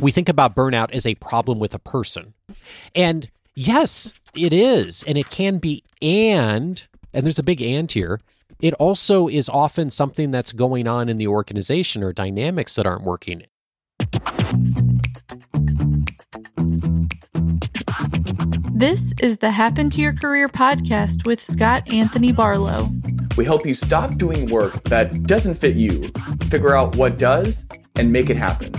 we think about burnout as a problem with a person. And yes, it is. And it can be and and there's a big and here. It also is often something that's going on in the organization or dynamics that aren't working. This is the Happen to Your Career podcast with Scott Anthony Barlow. We help you stop doing work that doesn't fit you, figure out what does, and make it happen.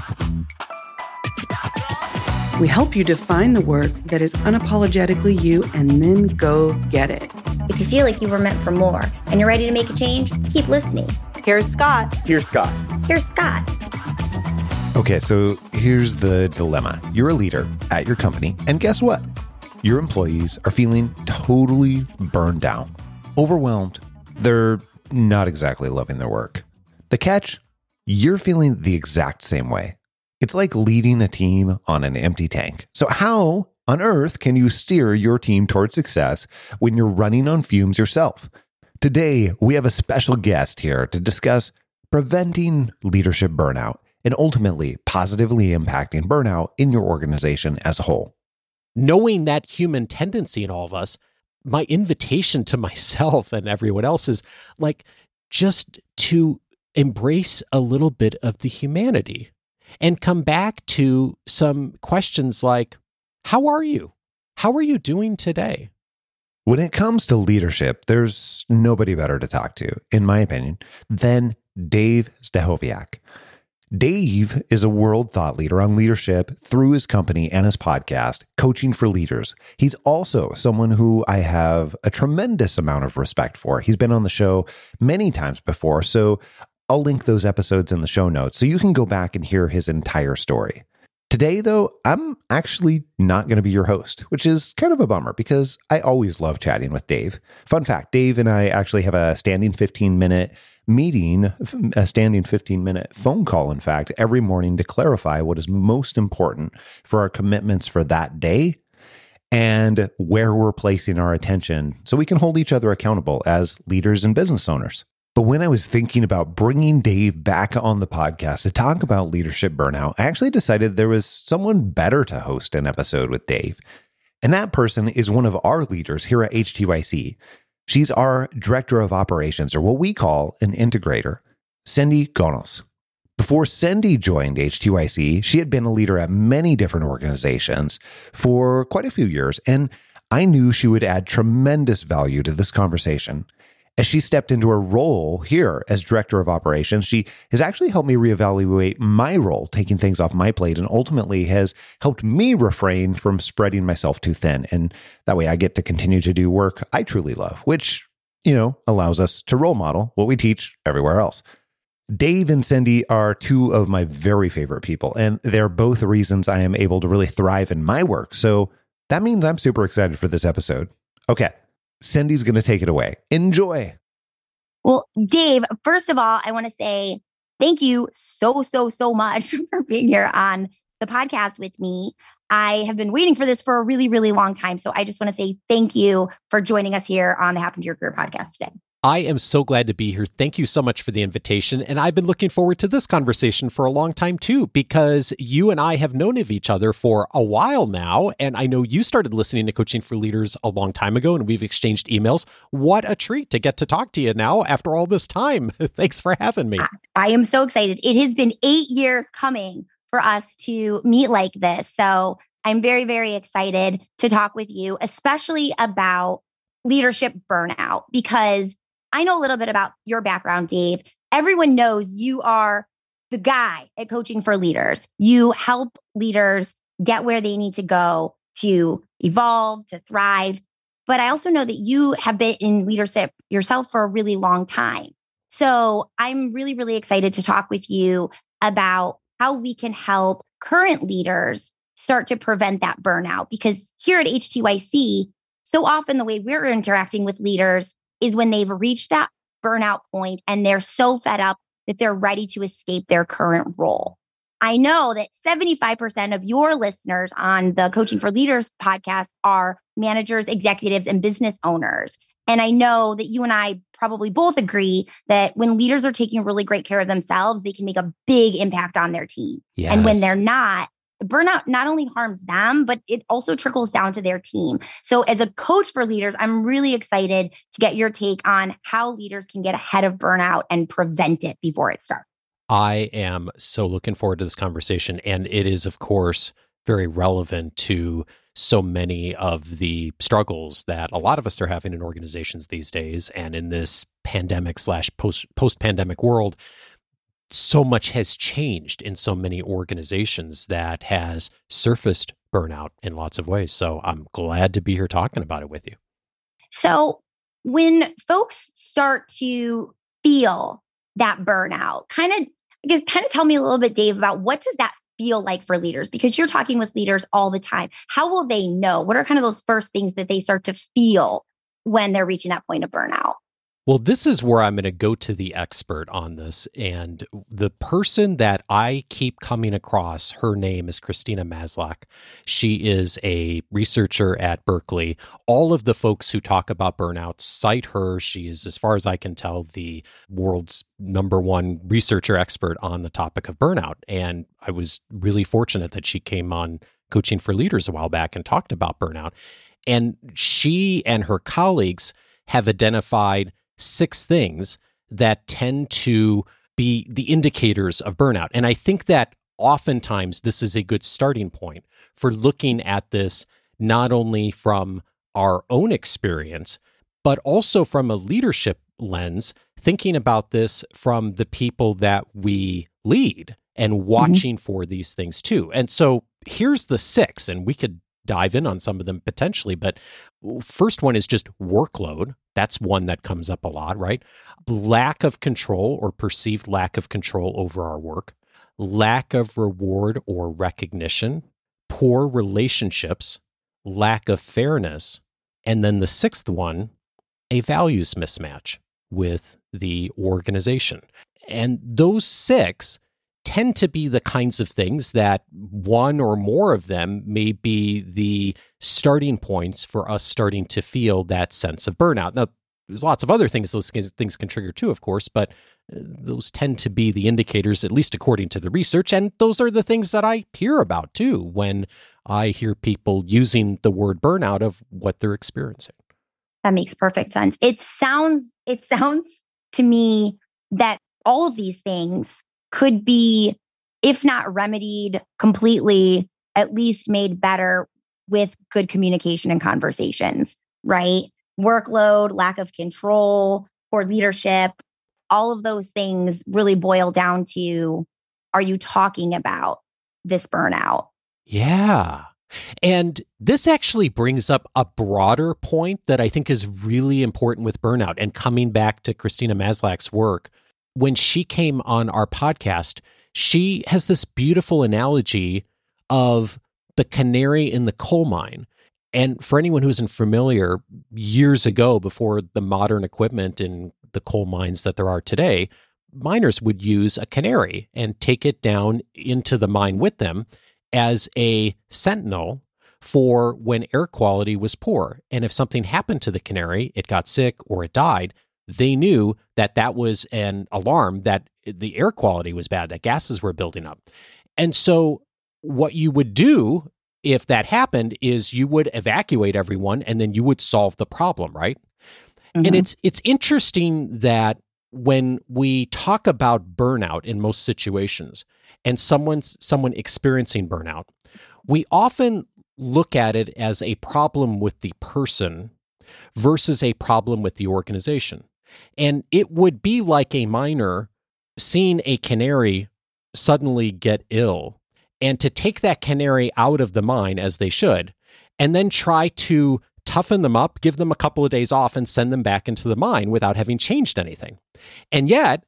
We help you define the work that is unapologetically you and then go get it. If you feel like you were meant for more and you're ready to make a change, keep listening. Here's Scott. Here's Scott. Here's Scott. Okay, so here's the dilemma. You're a leader at your company, and guess what? Your employees are feeling totally burned out, overwhelmed. They're not exactly loving their work. The catch? You're feeling the exact same way. It's like leading a team on an empty tank. So, how on earth can you steer your team towards success when you're running on fumes yourself? Today, we have a special guest here to discuss preventing leadership burnout and ultimately positively impacting burnout in your organization as a whole. Knowing that human tendency in all of us, my invitation to myself and everyone else is like just to embrace a little bit of the humanity and come back to some questions like How are you? How are you doing today? When it comes to leadership, there's nobody better to talk to, in my opinion, than Dave Stachowiak. Dave is a world thought leader on leadership through his company and his podcast, Coaching for Leaders. He's also someone who I have a tremendous amount of respect for. He's been on the show many times before, so I'll link those episodes in the show notes so you can go back and hear his entire story. Today, though, I'm actually not going to be your host, which is kind of a bummer because I always love chatting with Dave. Fun fact Dave and I actually have a standing 15 minute meeting, a standing 15 minute phone call, in fact, every morning to clarify what is most important for our commitments for that day and where we're placing our attention so we can hold each other accountable as leaders and business owners. But when I was thinking about bringing Dave back on the podcast to talk about leadership burnout, I actually decided there was someone better to host an episode with Dave. And that person is one of our leaders here at HTYC. She's our director of operations, or what we call an integrator, Cindy Gonos. Before Cindy joined HTYC, she had been a leader at many different organizations for quite a few years, and I knew she would add tremendous value to this conversation. As she stepped into her role here as director of operations, she has actually helped me reevaluate my role, taking things off my plate, and ultimately has helped me refrain from spreading myself too thin. And that way I get to continue to do work I truly love, which, you know, allows us to role model what we teach everywhere else. Dave and Cindy are two of my very favorite people, and they're both reasons I am able to really thrive in my work. So that means I'm super excited for this episode. Okay, Cindy's going to take it away. Enjoy. Well, Dave, first of all, I want to say thank you so, so, so much for being here on the podcast with me. I have been waiting for this for a really, really long time. So I just want to say thank you for joining us here on the Happen to Your Career podcast today. I am so glad to be here. Thank you so much for the invitation. And I've been looking forward to this conversation for a long time too, because you and I have known of each other for a while now. And I know you started listening to Coaching for Leaders a long time ago, and we've exchanged emails. What a treat to get to talk to you now after all this time. Thanks for having me. I am so excited. It has been eight years coming for us to meet like this. So I'm very, very excited to talk with you, especially about leadership burnout, because I know a little bit about your background, Dave. Everyone knows you are the guy at Coaching for Leaders. You help leaders get where they need to go to evolve, to thrive. But I also know that you have been in leadership yourself for a really long time. So I'm really, really excited to talk with you about how we can help current leaders start to prevent that burnout. Because here at HTYC, so often the way we're interacting with leaders is when they've reached that burnout point and they're so fed up that they're ready to escape their current role. I know that 75% of your listeners on the Coaching for Leaders podcast are managers, executives, and business owners. And I know that you and I probably both agree that when leaders are taking really great care of themselves, they can make a big impact on their team. Yes. And when they're not, burnout not only harms them, but it also trickles down to their team. So, as a coach for leaders, I'm really excited to get your take on how leaders can get ahead of burnout and prevent it before it starts. I am so looking forward to this conversation. And it is, of course, very relevant to so many of the struggles that a lot of us are having in organizations these days. And in this pandemic slash post post pandemic world, so much has changed in so many organizations that has surfaced burnout in lots of ways. So I'm glad to be here talking about it with you. So, when folks start to feel that burnout, kind of, I guess, kind of tell me a little bit, Dave, about what does that feel like for leaders? Because you're talking with leaders all the time. How will they know? What are kind of those first things that they start to feel when they're reaching that point of burnout? Well, this is where I'm going to go to the expert on this. And the person that I keep coming across, her name is Christina Maslach. She is a researcher at Berkeley. All of the folks who talk about burnout cite her. She is, as far as I can tell, the world's number one researcher expert on the topic of burnout. And I was really fortunate that she came on coaching for leaders a while back and talked about burnout. And she and her colleagues have identified six things that tend to be the indicators of burnout. And I think that oftentimes this is a good starting point for looking at this not only from our own experience, but also from a leadership lens, thinking about this from the people that we lead and mm-hmm. watching mm-hmm. for these things too. And so here's the six, and we could dive in on some of them potentially. But first one is just workload. That's one that comes up a lot, right? Lack of control or perceived lack of control over our work, lack of reward or recognition, poor relationships, lack of fairness. And then the sixth one, a values mismatch with the organization. And those six tend to be the kinds of things that one or more of them may be the starting points for us starting to feel that sense of burnout. Now, there's lots of other things those things can trigger too, of course, but uh, those tend to be the indicators, at least according to the research. And those are the things that I hear about too when I hear people using the word burnout of what they're experiencing. That makes perfect sense. It sounds, it sounds to me that all of these things could be, if not remedied completely, at least made better with good communication and conversations, right? Workload, lack of control, poor leadership, all of those things really boil down to are you talking about this burnout? Yeah. And this actually brings up a broader point that I think is really important with burnout. And coming back to Christina Maslach's work, when she came on our podcast, she has this beautiful analogy of the canary in the coal mine. And for anyone who isn't familiar, years ago, before the modern equipment in the coal mines that there are today, miners would use a canary and take it down into the mine with them as a sentinel for when air quality was poor. And if something happened to the canary, it got sick or it died, they knew that that was an alarm that the air quality was bad, that gases were building up. And so, what you would do if that happened is you would evacuate everyone and then you would solve the problem, right? Mm-hmm. And it's it's interesting that when we talk about burnout in most situations and someone's someone experiencing burnout, we often look at it as a problem with the person versus a problem with the organization. And it would be like a miner seeing a canary suddenly get ill and to take that canary out of the mine as they should, and then try to toughen them up, give them a couple of days off, and send them back into the mine without having changed anything. And yet,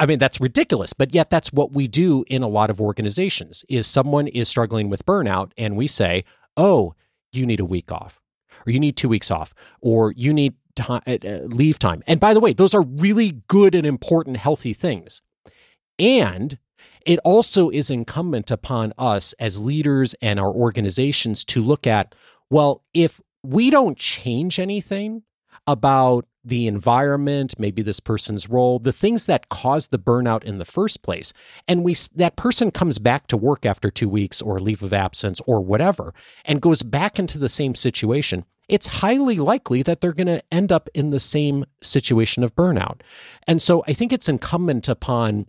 I mean, that's ridiculous, but yet that's what we do in a lot of organizations is someone is struggling with burnout and we say, oh, you need a week off or you need two weeks off or you need time, uh, leave time. And by the way, those are really good and important, healthy things. And it also is incumbent upon us as leaders and our organizations to look at well, if we don't change anything about the environment, maybe this person's role, the things that caused the burnout in the first place. And we that person comes back to work after 2 weeks or leave of absence or whatever and goes back into the same situation. It's highly likely that they're going to end up in the same situation of burnout. And so I think it's incumbent upon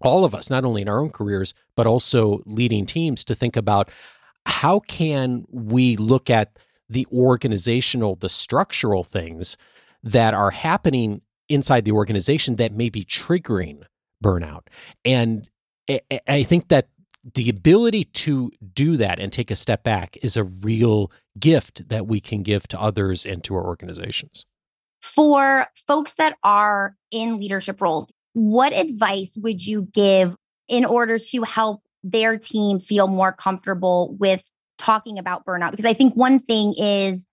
all of us, not only in our own careers, but also leading teams to think about how can we look at the organizational, the structural things that are happening inside the organization that may be triggering burnout. And I think that the ability to do that and take a step back is a real gift that we can give to others and to our organizations. For folks that are in leadership roles, what advice would you give in order to help their team feel more comfortable with talking about burnout? Because I think one thing is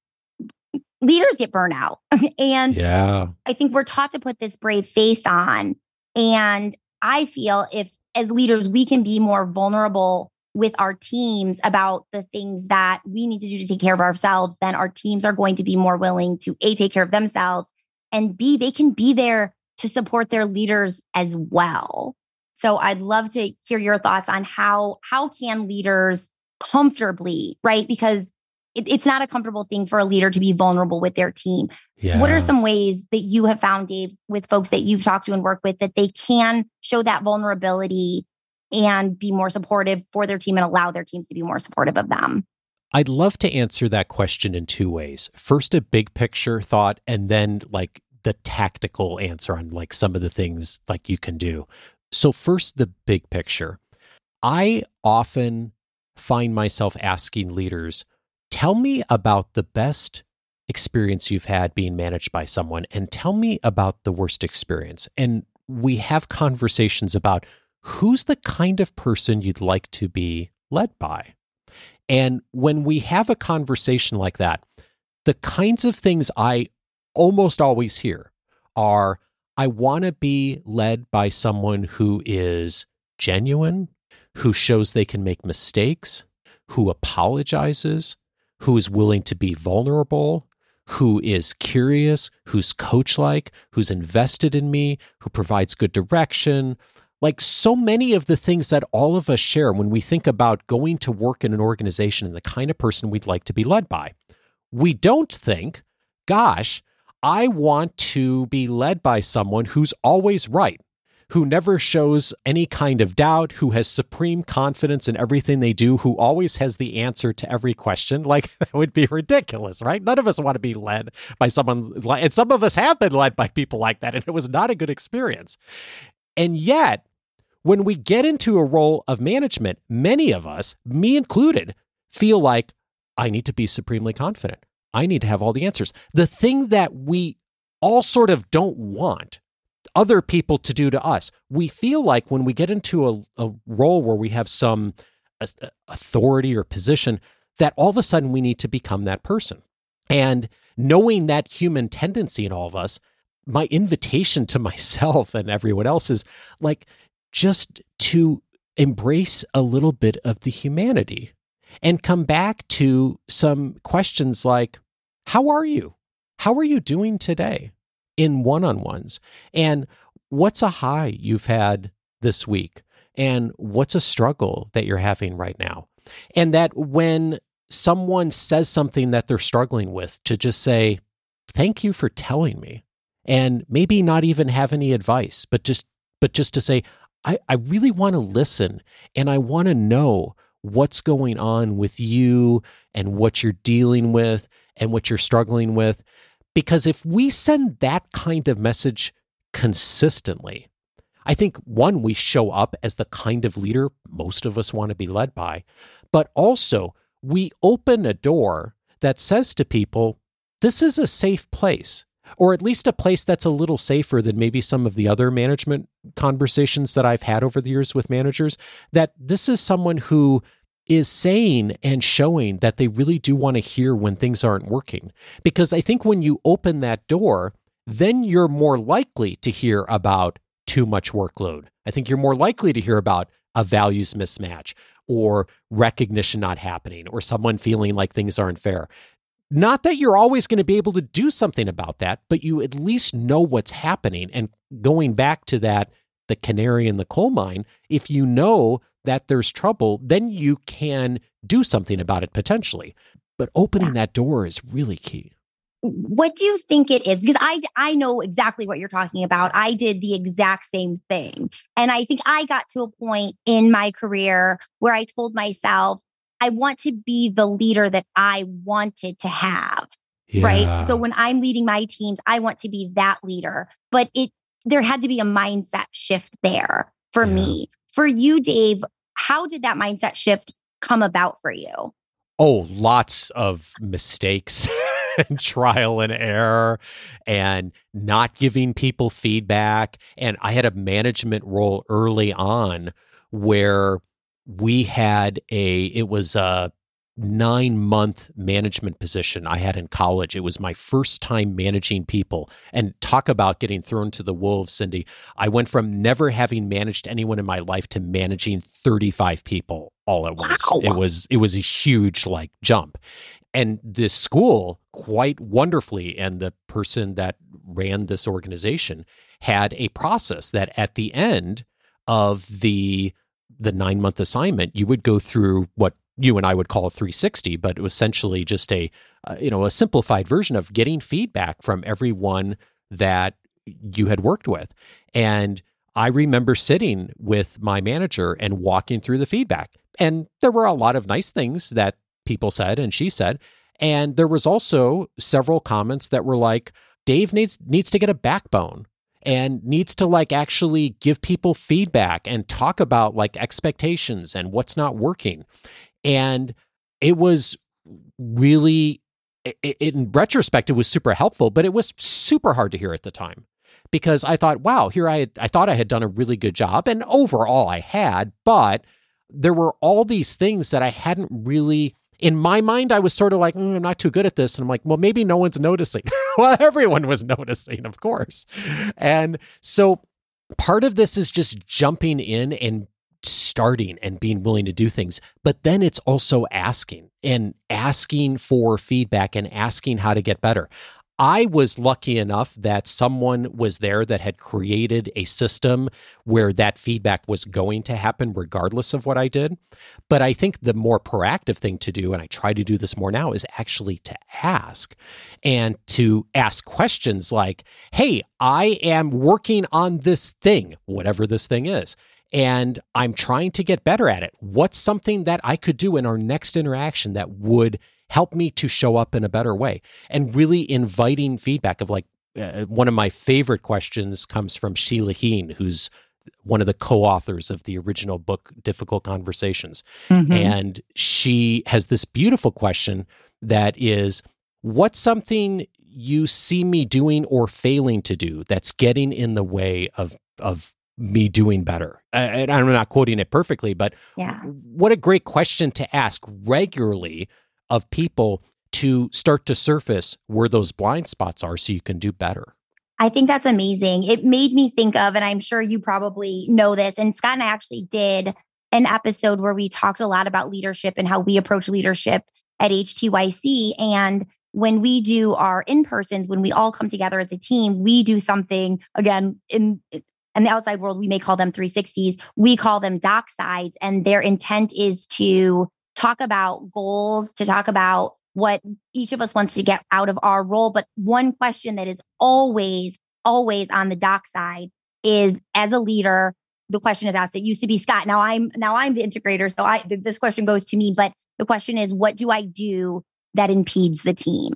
leaders get burnout. and yeah. I think we're taught to put this brave face on. And I feel if as leaders we can be more vulnerable with our teams about the things that we need to do to take care of ourselves, then our teams are going to be more willing to A, take care of themselves, and B, they can be there to support their leaders as well. So I'd love to hear your thoughts on how how can leaders comfortably, right? Because it, it's not a comfortable thing for a leader to be vulnerable with their team. Yeah. What are some ways that you have found, Dave, with folks that you've talked to and worked with that they can show that vulnerability and be more supportive for their team and allow their teams to be more supportive of them? I'd love to answer that question in two ways. First, a big picture thought, and then like the tactical answer on like some of the things like you can do. So, first, the big picture. I often find myself asking leaders, tell me about the best experience you've had being managed by someone and tell me about the worst experience. And we have conversations about who's the kind of person you'd like to be led by. And when we have a conversation like that, the kinds of things I almost always hear are I want to be led by someone who is genuine, who shows they can make mistakes, who apologizes, who is willing to be vulnerable, who is curious, who's coach like, who's invested in me, who provides good direction. Like so many of the things that all of us share when we think about going to work in an organization and the kind of person we'd like to be led by. We don't think, gosh, I want to be led by someone who's always right, who never shows any kind of doubt, who has supreme confidence in everything they do, who always has the answer to every question. Like, that would be ridiculous, right? None of us want to be led by someone like, and some of us have been led by people like that, and it was not a good experience. And yet, when we get into a role of management, many of us, me included, feel like I need to be supremely confident. I need to have all the answers. The thing that we all sort of don't want other people to do to us. We feel like when we get into a, a role where we have some authority or position, that all of a sudden we need to become that person. And knowing that human tendency in all of us, my invitation to myself and everyone else is like just to embrace a little bit of the humanity and come back to some questions like How are you? How are you doing today in one on ones? And what's a high you've had this week? And what's a struggle that you're having right now? And that when someone says something that they're struggling with, to just say, Thank you for telling me. And maybe not even have any advice, but just but just to say, I, I really want to listen and I want to know what's going on with you and what you're dealing with and what you're struggling with. Because if we send that kind of message consistently, I think one, we show up as the kind of leader most of us want to be led by, but also we open a door that says to people, this is a safe place or at least a place that's a little safer than maybe some of the other management conversations that I've had over the years with managers, that this is someone who is saying and showing that they really do want to hear when things aren't working. Because I think when you open that door, then you're more likely to hear about too much workload. I think you're more likely to hear about a values mismatch or recognition not happening or someone feeling like things aren't fair Not that you're always going to be able to do something about that, but you at least know what's happening. And going back to that, the canary in the coal mine, if you know that there's trouble, then you can do something about it potentially. But opening yeah. that door is really key. What do you think it is? Because I I know exactly what you're talking about. I did the exact same thing. And I think I got to a point in my career where I told myself, I want to be the leader that I wanted to have. Yeah. Right. So when I'm leading my teams, I want to be that leader. But it there had to be a mindset shift there for yeah. me. For you, Dave, how did that mindset shift come about for you? Oh, lots of mistakes and trial and error and not giving people feedback. And I had a management role early on where we had a, it was a nine month management position I had in college. It was my first time managing people. And talk about getting thrown to the wolves, Cindy. I went from never having managed anyone in my life to managing 35 people all at once. Wow. It was it was a huge like jump. And the school, quite wonderfully, and the person that ran this organization had a process that at the end of the the nine month assignment, you would go through what you and I would call a 360, but it was essentially just a uh, you know a simplified version of getting feedback from everyone that you had worked with. And I remember sitting with my manager and walking through the feedback. And there were a lot of nice things that people said and she said. And there was also several comments that were like, Dave needs needs to get a backbone and needs to like actually give people feedback and talk about like expectations and what's not working. And it was really, it, in retrospect, it was super helpful, but it was super hard to hear at the time because I thought, wow, here I had, I thought I had done a really good job. And overall, I had, but there were all these things that I hadn't really in my mind, I was sort of like, mm, I'm not too good at this. And I'm like, well, maybe no one's noticing. well, everyone was noticing, of course. And so part of this is just jumping in and starting and being willing to do things. But then it's also asking and asking for feedback and asking how to get better. I was lucky enough that someone was there that had created a system where that feedback was going to happen regardless of what I did. But I think the more proactive thing to do, and I try to do this more now, is actually to ask and to ask questions like, Hey, I am working on this thing, whatever this thing is and I'm trying to get better at it. What's something that I could do in our next interaction that would help me to show up in a better way? And really inviting feedback of like, uh, one of my favorite questions comes from Sheila Heen, who's one of the co-authors of the original book difficult conversations mm-hmm. and she has this beautiful question that is what's something you see me doing or failing to do that's getting in the way of of me doing better. And I'm not quoting it perfectly, but yeah. what a great question to ask regularly of people to start to surface where those blind spots are so you can do better. I think that's amazing. It made me think of, and I'm sure you probably know this, and Scott and I actually did an episode where we talked a lot about leadership and how we approach leadership at HTYC. And when we do our in persons, when we all come together as a team, we do something again in and the outside world, we may call them 360s. We call them dock sides. And their intent is to talk about goals, to talk about what each of us wants to get out of our role. But one question that is always, always on the dock side is as a leader, the question is asked. It used to be Scott. Now I'm now I'm the integrator. So I this question goes to me. But the question is, what do I do that impedes the team?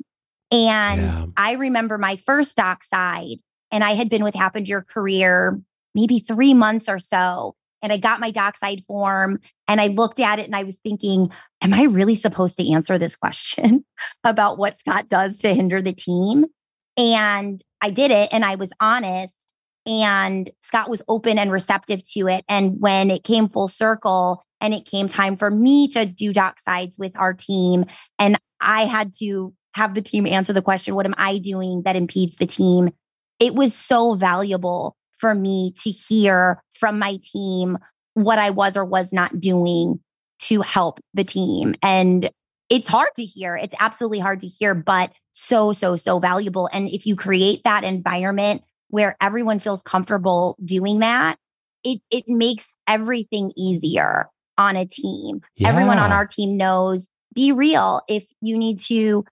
And yeah. I remember my first dock side and I had been with Happen to Your Career maybe three months or so. And I got my dockside form and I looked at it and I was thinking, am I really supposed to answer this question about what Scott does to hinder the team? And I did it and I was honest. And Scott was open and receptive to it. And when it came full circle and it came time for me to do dock sides with our team, and I had to have the team answer the question, what am I doing that impedes the team? it was so valuable for me to hear from my team what I was or was not doing to help the team. And it's hard to hear. It's absolutely hard to hear, but so, so, so valuable. And if you create that environment where everyone feels comfortable doing that, it it makes everything easier on a team. Yeah. Everyone on our team knows be real. If you need to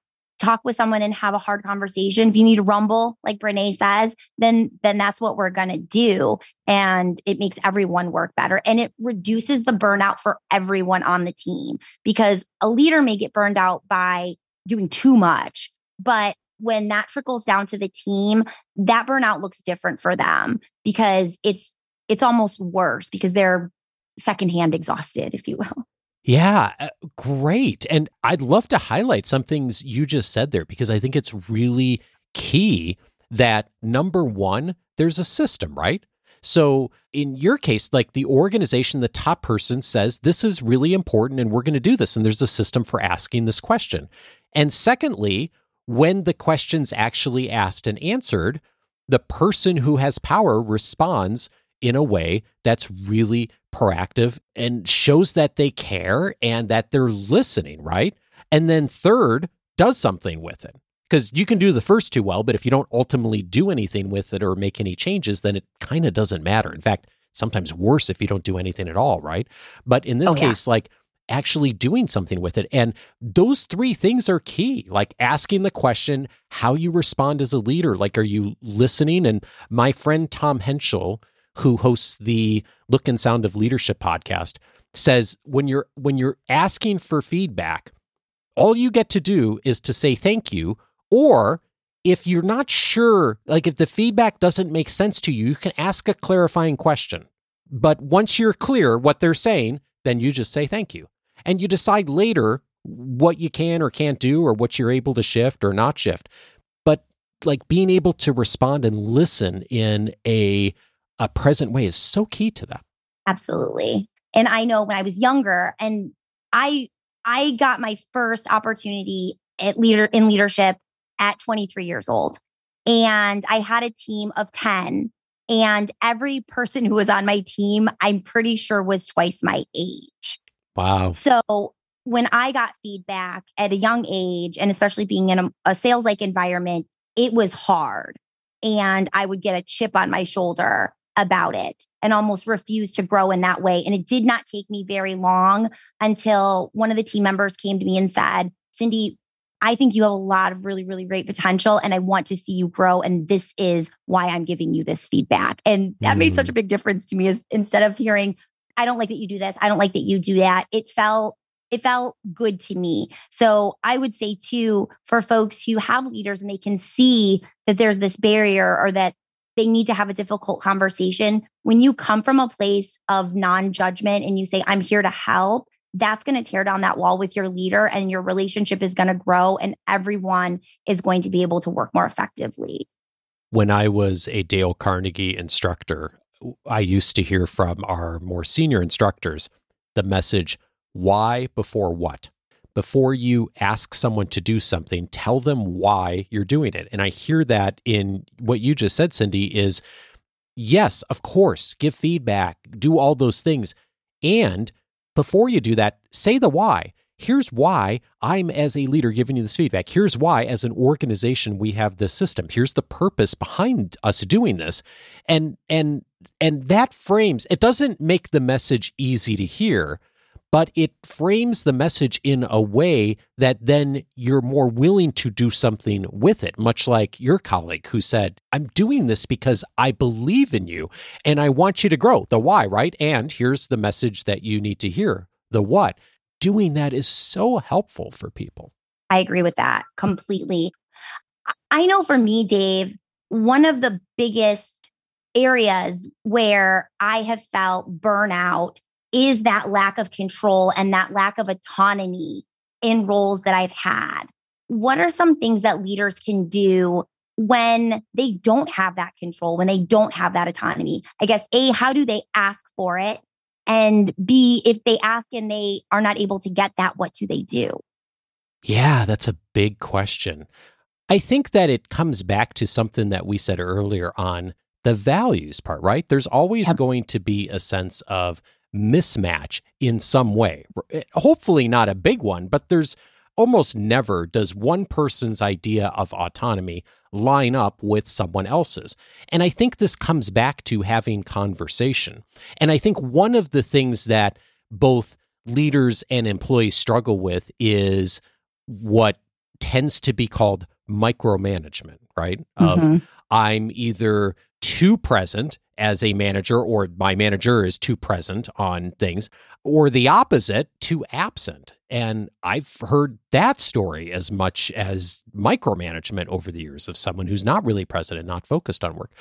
talk with someone and have a hard conversation, if you need to rumble, like Brene says, then then that's what we're gonna do. And it makes everyone work better. And it reduces the burnout for everyone on the team because a leader may get burned out by doing too much. But when that trickles down to the team, that burnout looks different for them because it's it's almost worse because they're secondhand exhausted, if you will. Yeah, uh, great. And I'd love to highlight some things you just said there because I think it's really key that number one, there's a system, right? So in your case, like the organization, the top person says, this is really important and we're going to do this. And there's a system for asking this question. And secondly, when the question's actually asked and answered, the person who has power responds in a way that's really proactive and shows that they care and that they're listening, right? And then third, does something with it. Because you can do the first two well, but if you don't ultimately do anything with it or make any changes, then it kind of doesn't matter. In fact, sometimes worse if you don't do anything at all, right? But in this oh, case, yeah. like actually doing something with it. And those three things are key like asking the question, how you respond as a leader. Like, are you listening? And my friend Tom Henschel, who hosts the Look and Sound of Leadership podcast, says when you're when you're asking for feedback, all you get to do is to say thank you or if you're not sure, like if the feedback doesn't make sense to you, you can ask a clarifying question. But once you're clear what they're saying, then you just say thank you. And you decide later what you can or can't do or what you're able to shift or not shift. But like being able to respond and listen in a a present way is so key to that. Absolutely. And I know when I was younger and I I got my first opportunity at leader in leadership at 23 years old. And I had a team of 10 and every person who was on my team I'm pretty sure was twice my age. Wow. So when I got feedback at a young age and especially being in a, a sales like environment, it was hard. And I would get a chip on my shoulder about it and almost refused to grow in that way. And it did not take me very long until one of the team members came to me and said, Cindy, I think you have a lot of really, really great potential and I want to see you grow. And this is why I'm giving you this feedback. And that mm. made such a mm. big difference to me is instead of hearing, I don't like that you do this, I don't like that you do that, it felt it felt good to me. So I would say too, for folks who have leaders and they can see that there's this barrier or that they need to have a difficult conversation. When you come from a place of non judgment and you say, I'm here to help, that's going to tear down that wall with your leader and your relationship is going to grow and everyone is going to be able to work more effectively. When I was a Dale Carnegie instructor, I used to hear from our more senior instructors the message, why before what? Before you ask someone to do something, tell them why you're doing it. And I hear that in what you just said, Cindy, is yes, of course, give feedback, do all those things. And before you do that, say the why. Here's why I'm, as a leader, giving you this feedback. Here's why, as an organization, we have this system. Here's the purpose behind us doing this, and and and that frames. It doesn't make the message easy to hear, but it frames the message in a way that then you're more willing to do something with it, much like your colleague who said, I'm doing this because I believe in you and I want you to grow. The why, right? And here's the message that you need to hear the what. Doing that is so helpful for people. I agree with that completely. I know for me, Dave, one of the biggest areas where I have felt burnout is that lack of control and that lack of autonomy in roles that I've had. What are some things that leaders can do when they don't have that control, when they don't have that autonomy? I guess, A, how do they ask for it? And B, if they ask and they are not able to get that, what do they do? Yeah, that's a big question. I think that it comes back to something that we said earlier on the values part, right? There's always yep. going to be a sense of mismatch in some way. Eh, hopefully, not a big one, but there's almost never does one person's idea of autonomy line up with someone else's. And I think this comes back to having conversation. And I think one of the things that both leaders and employees struggle with is what tends to be called micromanagement, right? Mhm. Of I'm either too present as a manager or my manager is too present on things or the opposite too absent. And i've heard that story as much as micromanagement over the years of someone who's not really present and not focused on work.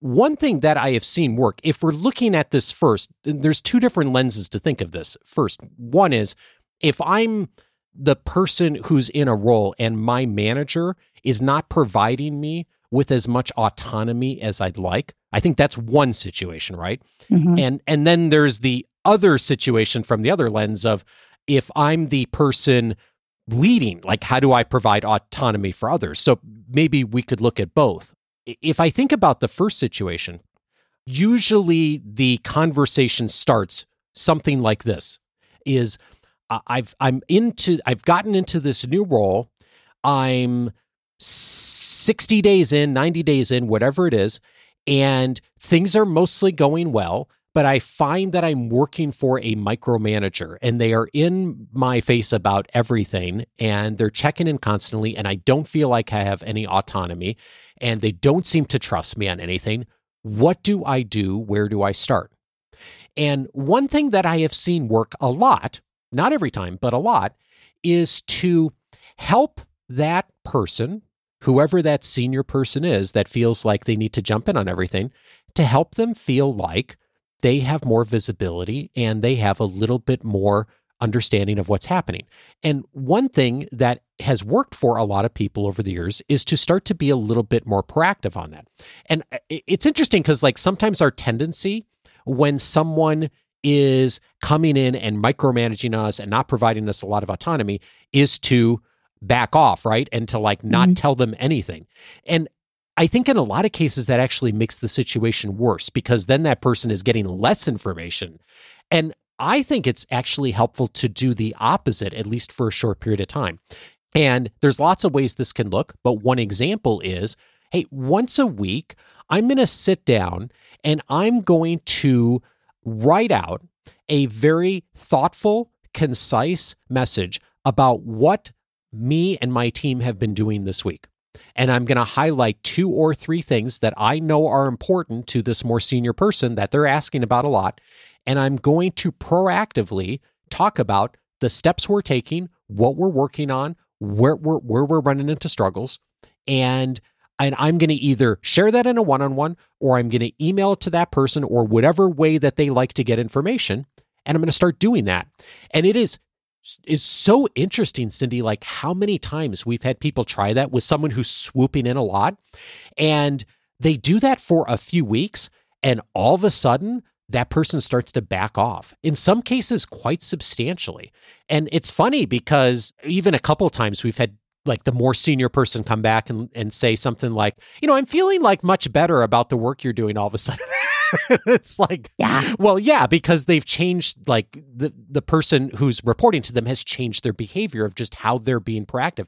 One thing that i have seen work if we're looking at this first there's two different lenses to think of this. First one is if i'm the person who's in a role and my manager is not providing me with as much autonomy as I'd like. I think that's one situation, right? Mhm. And and then there's the other situation from the other lens of if I'm the person leading, like how do I provide autonomy for others? So maybe we could look at both. If I think about the first situation, usually the conversation starts something like this is I've I'm into I've gotten into this new role. I'm 60 days in, 90 days in, whatever it is, and things are mostly going well, but I find that I'm working for a micromanager and they are in my face about everything and they're checking in constantly and I don't feel like I have any autonomy and they don't seem to trust me on anything. What do I do? Where do I start? And one thing that I have seen work a lot, not every time, but a lot, is to help that person, whoever that senior person is that feels like they need to jump in on everything, to help them feel like they have more visibility and they have a little bit more understanding of what's happening. And one thing that has worked for a lot of people over the years is to start to be a little bit more proactive on that. And uh, it's interesting because, like, sometimes our tendency when someone is coming in and micromanaging us and not providing us a lot of autonomy is to back off, right? And to like not Mhm. tell them anything. And I think in a lot of cases that actually makes the situation worse because then that person is getting less information. And I think it's actually helpful to do the opposite, at least for a short period of time. And there's lots of ways this can look, but one example is hey, once a week, I'm going to sit down and I'm going to write out a very thoughtful, concise message about what me and my team have been doing this week. And I'm going to highlight two or three things that I know are important to this more senior person that they're asking about a lot. And I'm going to proactively talk about the steps we're taking, what we're working on, where we're, where we're running into struggles. And and I'm going to either share that in a one on one or I'm going to email it to that person or whatever way that they like to get information. And I'm going to start doing that. And it is is so interesting, Cindy, like how many times we've had people try that with someone who's swooping in a lot. And they do that for a few weeks. And all of a sudden, that person starts to back off, in some cases, quite substantially. And it's funny because even a couple times we've had like the more senior person come back and, and say something like, you know, I'm feeling like much better about the work you're doing all of a sudden. it's like, Yeah. well, yeah, because they've changed like the the person who's reporting to them has changed their behavior of just how they're being proactive.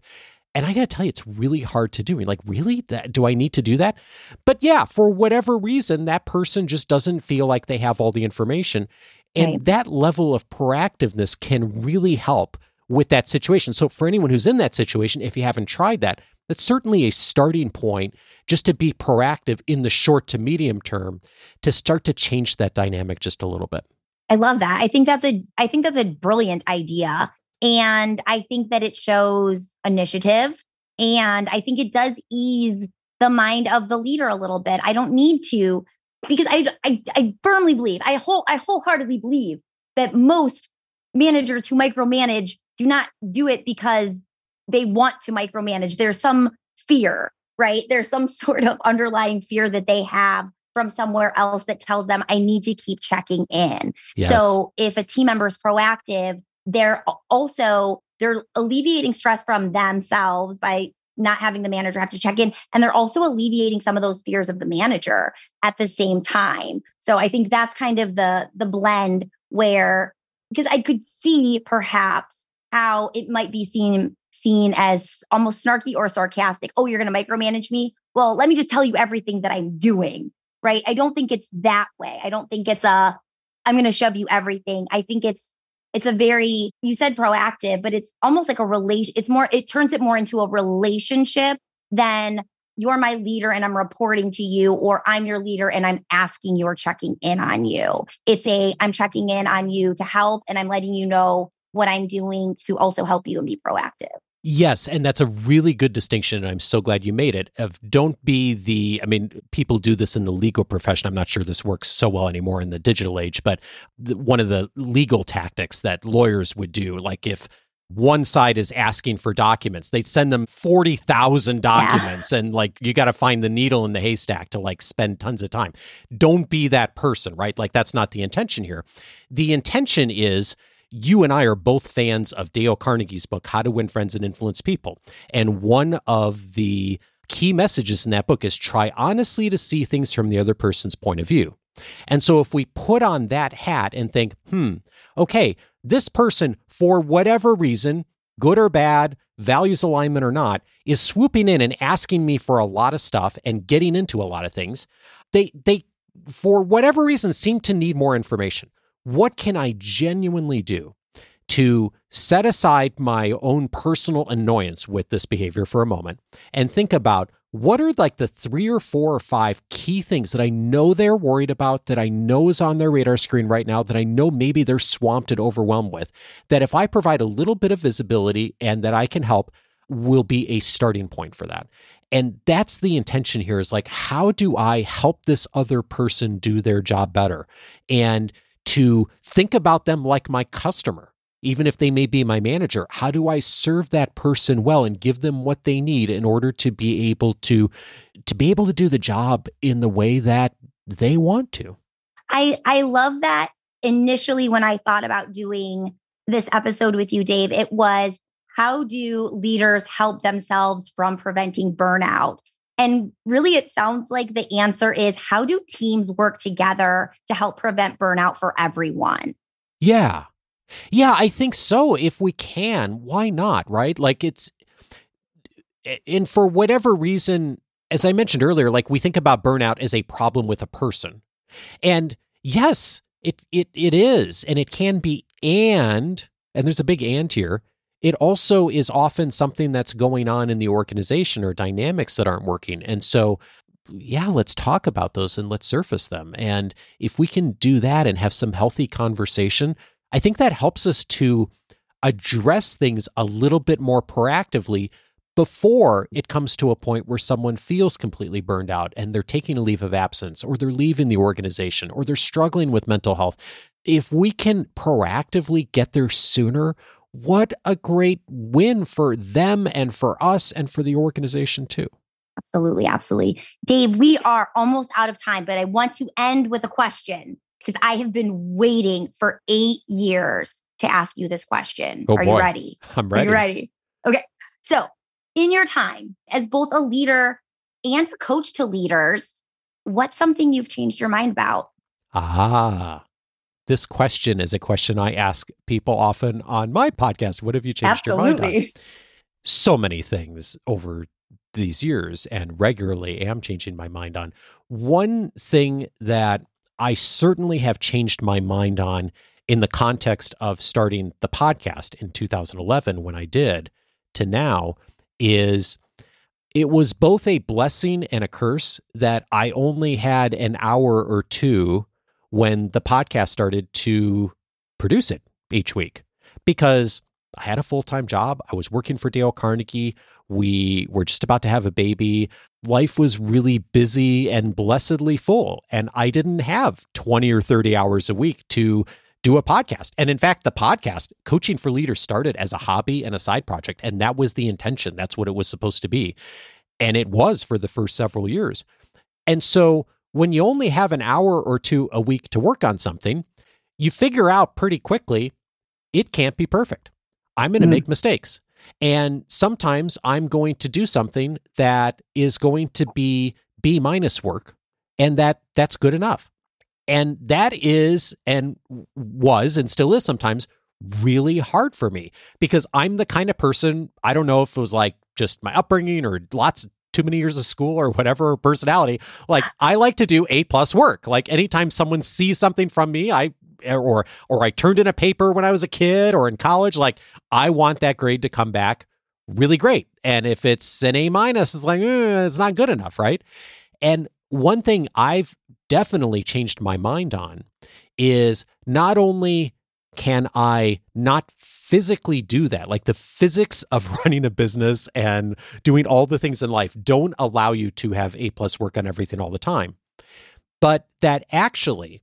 And I got to tell you, it's really hard to do. You're like, really? That, do I need to do that? But yeah, for whatever reason, that person just doesn't feel like they have all the information. And Right. that level of proactiveness can really help with that situation. So, for anyone who's in that situation, if you haven't tried that, that's certainly a starting point just to be proactive in the short to medium term to start to change that dynamic just a little bit. I love that. I think that's a I think that's a brilliant idea. And I think that it shows initiative. And I think it does ease the mind of the leader a little bit. I don't need to, because I I, I firmly believe, I whole I wholeheartedly believe that most managers who micromanage do not do it because they want to micromanage. There's some fear, right? There's some sort of underlying fear that they have from somewhere else that tells them I need to keep checking in. So if a team member is proactive, they're also they're alleviating stress from themselves by not having the manager have to check in and they're also alleviating some of those fears of the manager at the same time. So I think that's kind of the the blend where because I could see perhaps how it might be seen seen as almost snarky or sarcastic. Oh, you're going to micromanage me? Well, let me just tell you everything that I'm doing, right? I don't think it's that way. I don't think it's a I'm going to shove you everything. I think it's it's a very you said proactive, but it's almost like a relation it's more it turns it more into a relationship than you're my leader and I'm reporting to you, or I'm your leader and I'm asking you or checking in on you. It's a I'm checking in on you to help and I'm letting you know what I'm doing to also help you and be proactive. Yes, and that's a really good distinction and I'm so glad you made it. Of don't be the I mean people do this in the legal profession. I'm not sure this works so well anymore in the digital age, but the, one of the legal tactics that lawyers would do like if one side is asking for documents. They'd send them 40,000 documents yeah. and like you got to find the needle in the haystack to like spend tons of time. Don't be that person, right? Like that's not the intention here. The intention is you and I are both fans of Dale Carnegie's book, How to Win Friends and Influence People. And one of the key messages in that book is try honestly to see things from the other person's point of view. And so if we put on that hat and think, hmm, okay, this person, for whatever reason, good or bad, values alignment or not, is swooping in and asking me for a lot of stuff and getting into a lot of things. They, they, for whatever reason, seem to need more information what can I genuinely do to set aside my own personal annoyance with this behavior for a moment and think about what are like the three or four or five key things that I know they're worried about, that I know is on their radar screen right now, that I know maybe they're swamped and overwhelmed with, that if I provide a little bit of visibility and that I can help, will be a starting point for that. And that's the intention here is like, how do I help this other person do their job better? And to think about them like my customer, even if they may be my manager. How do I serve that person well and give them what they need in order to be able to to be able to do the job in the way that they want to? I I love that initially when I thought about doing this episode with you Dave, it was how do leaders help themselves from preventing burnout? And really, it sounds like the answer is how do teams work together to help prevent burnout for everyone? Yeah. Yeah, I think so. If we can, why not? Right? Like it's, and for whatever reason, as I mentioned earlier, like we think about burnout as a problem with a person. And yes, it it it is, and it can be, and and there's a big and here it also is often something that's going on in the organization or dynamics that aren't working. And so, yeah, let's talk about those and let's surface them. And if we can do that and have some healthy conversation, I think that helps us to address things a little bit more proactively before it comes to a point where someone feels completely burned out and they're taking a leave of absence or they're leaving the organization or they're struggling with mental health. If we can proactively get there sooner, what a great win for them and for us and for the organization too. Absolutely, absolutely. Dave, we are almost out of time, but I want to end with a question because I have been waiting for eight years to ask you this question. Oh, are boy. you ready? I'm ready. Are you ready? Okay. So, in your time as both a leader and a coach to leaders, what's something you've changed your mind about? Ah, this question is a question I ask people often on my podcast. What have you changed Absolutely. your mind on? So many things over these years and regularly am changing my mind on. One thing that I certainly have changed my mind on in the context of starting the podcast in 2011 when I did to now is it was both a blessing and a curse that I only had an hour or two when the podcast started to produce it each week because I had a full time job. I was working for Dale Carnegie. We were just about to have a baby. Life was really busy and blessedly full. And I didn't have 20 or 30 hours a week to do a podcast. And in fact, the podcast, Coaching for Leaders, started as a hobby and a side project. And that was the intention. That's what it was supposed to be. And it was for the first several years. And so when you only have an hour or two a week to work on something, you figure out pretty quickly it can't be perfect. I'm going to mm. make mistakes. And sometimes I'm going to do something that is going to be B minus work and that that's good enough. And that is and was and still is sometimes really hard for me because I'm the kind of person, I don't know if it was like just my upbringing or lots too many years of school or whatever personality like i like to do a plus work. Like anytime someone sees something from me i or or i turned in a paper when i was a kid or in college like i want that grade to come back really great. And if it's an a minus it's like eh, it's not good enough right? And one thing i've definitely changed my mind on is not only can I not physically do that? Like the physics of running a business and doing all the things in life don't allow you to have A plus work on everything all the time. But that actually,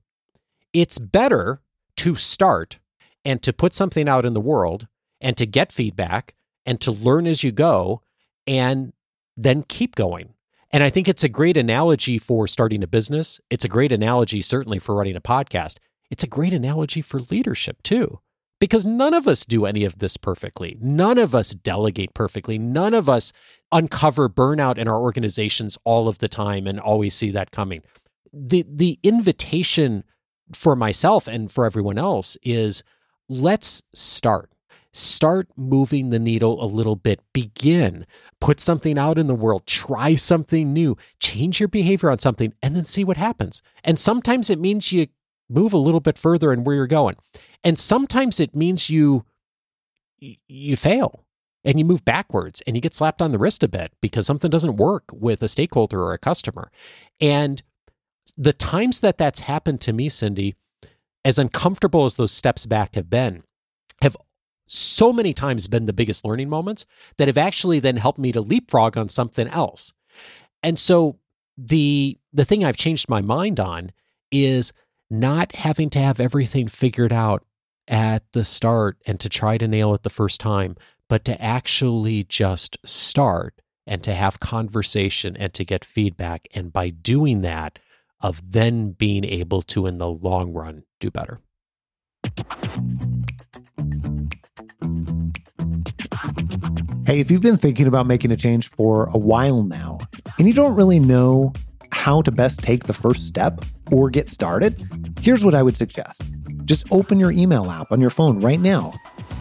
it's better to start and to put something out in the world and to get feedback and to learn as you go and then keep going. And I think it's a great analogy for starting a business. It's a great analogy, certainly, for running a podcast it's a great analogy for leadership too, because none of us do any of this perfectly. None of us delegate perfectly. None of us uncover burnout in our organizations all of the time and always see that coming. The the invitation for myself and for everyone else is let's start start moving the needle a little bit. Begin, put something out in the world, try something new, change your behavior on something, and then see what happens. And sometimes it means you move a little bit further in where you're going. And sometimes it means you you fail and you move backwards and you get slapped on the wrist a bit because something doesn't work with a stakeholder or a customer. And the times that that's happened to me, Cindy, as uncomfortable as those steps back have been, have so many times been the biggest learning moments that have actually then helped me to leapfrog on something else. And so the the thing I've changed my mind on is not having to have everything figured out at the start and to try to nail it the first time, but to actually just start and to have conversation and to get feedback. And by doing that, of then being able to, in the long run, do better. Hey, if you've been thinking about making a change for a while now and you don't really know how to best take the first step or get started, here's what I would suggest. Just open your email app on your phone right now.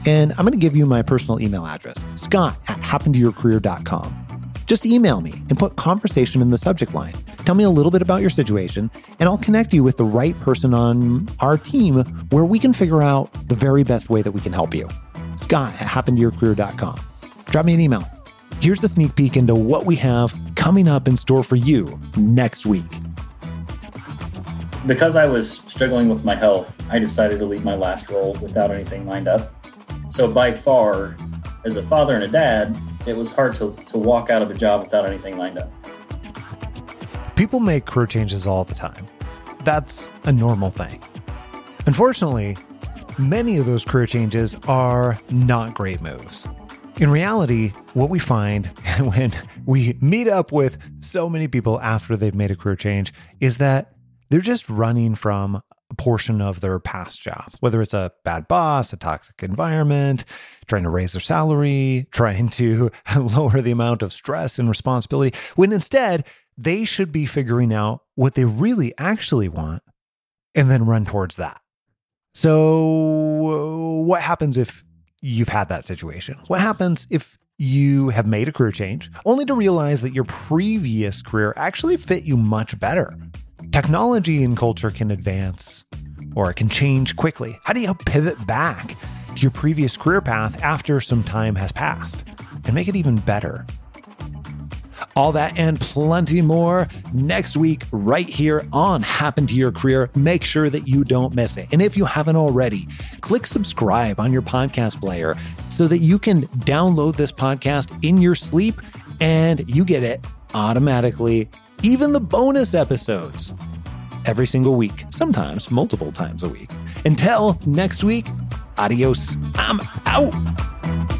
And I'm going to give you my personal email address, scott at happentoyourcareer.com. Just email me and put conversation in the subject line. Tell me a little bit about your situation, and I'll connect you with the right person on our team where we can figure out the very best way that we can help you. Scott at happentoyourcareer.com. Drop me an email. Here's a sneak peek into what we have coming up in store for you next week. Because I was struggling with my health, I decided to leave my last role without anything lined up. So, by far, as a father and a dad, it was hard to, to walk out of a job without anything lined up. People make career changes all the time. That's a normal thing. Unfortunately, many of those career changes are not great moves. In reality, what we find when we meet up with so many people after they've made a career change is that they're just running from a portion of their past job, whether it's a bad boss, a toxic environment, trying to raise their salary, trying to lower the amount of stress and responsibility, when instead they should be figuring out what they really actually want and then run towards that. So, what happens if you've had that situation? What happens if you have made a career change only to realize that your previous career actually fit you much better? Technology and culture can advance or it can change quickly. How do you pivot back to your previous career path after some time has passed and make it even better? All that and plenty more next week, right here on Happen to Your Career. Make sure that you don't miss it. And if you haven't already, click subscribe on your podcast player so that you can download this podcast in your sleep and you get it automatically, even the bonus episodes every single week, sometimes multiple times a week. Until next week, adios. I'm out.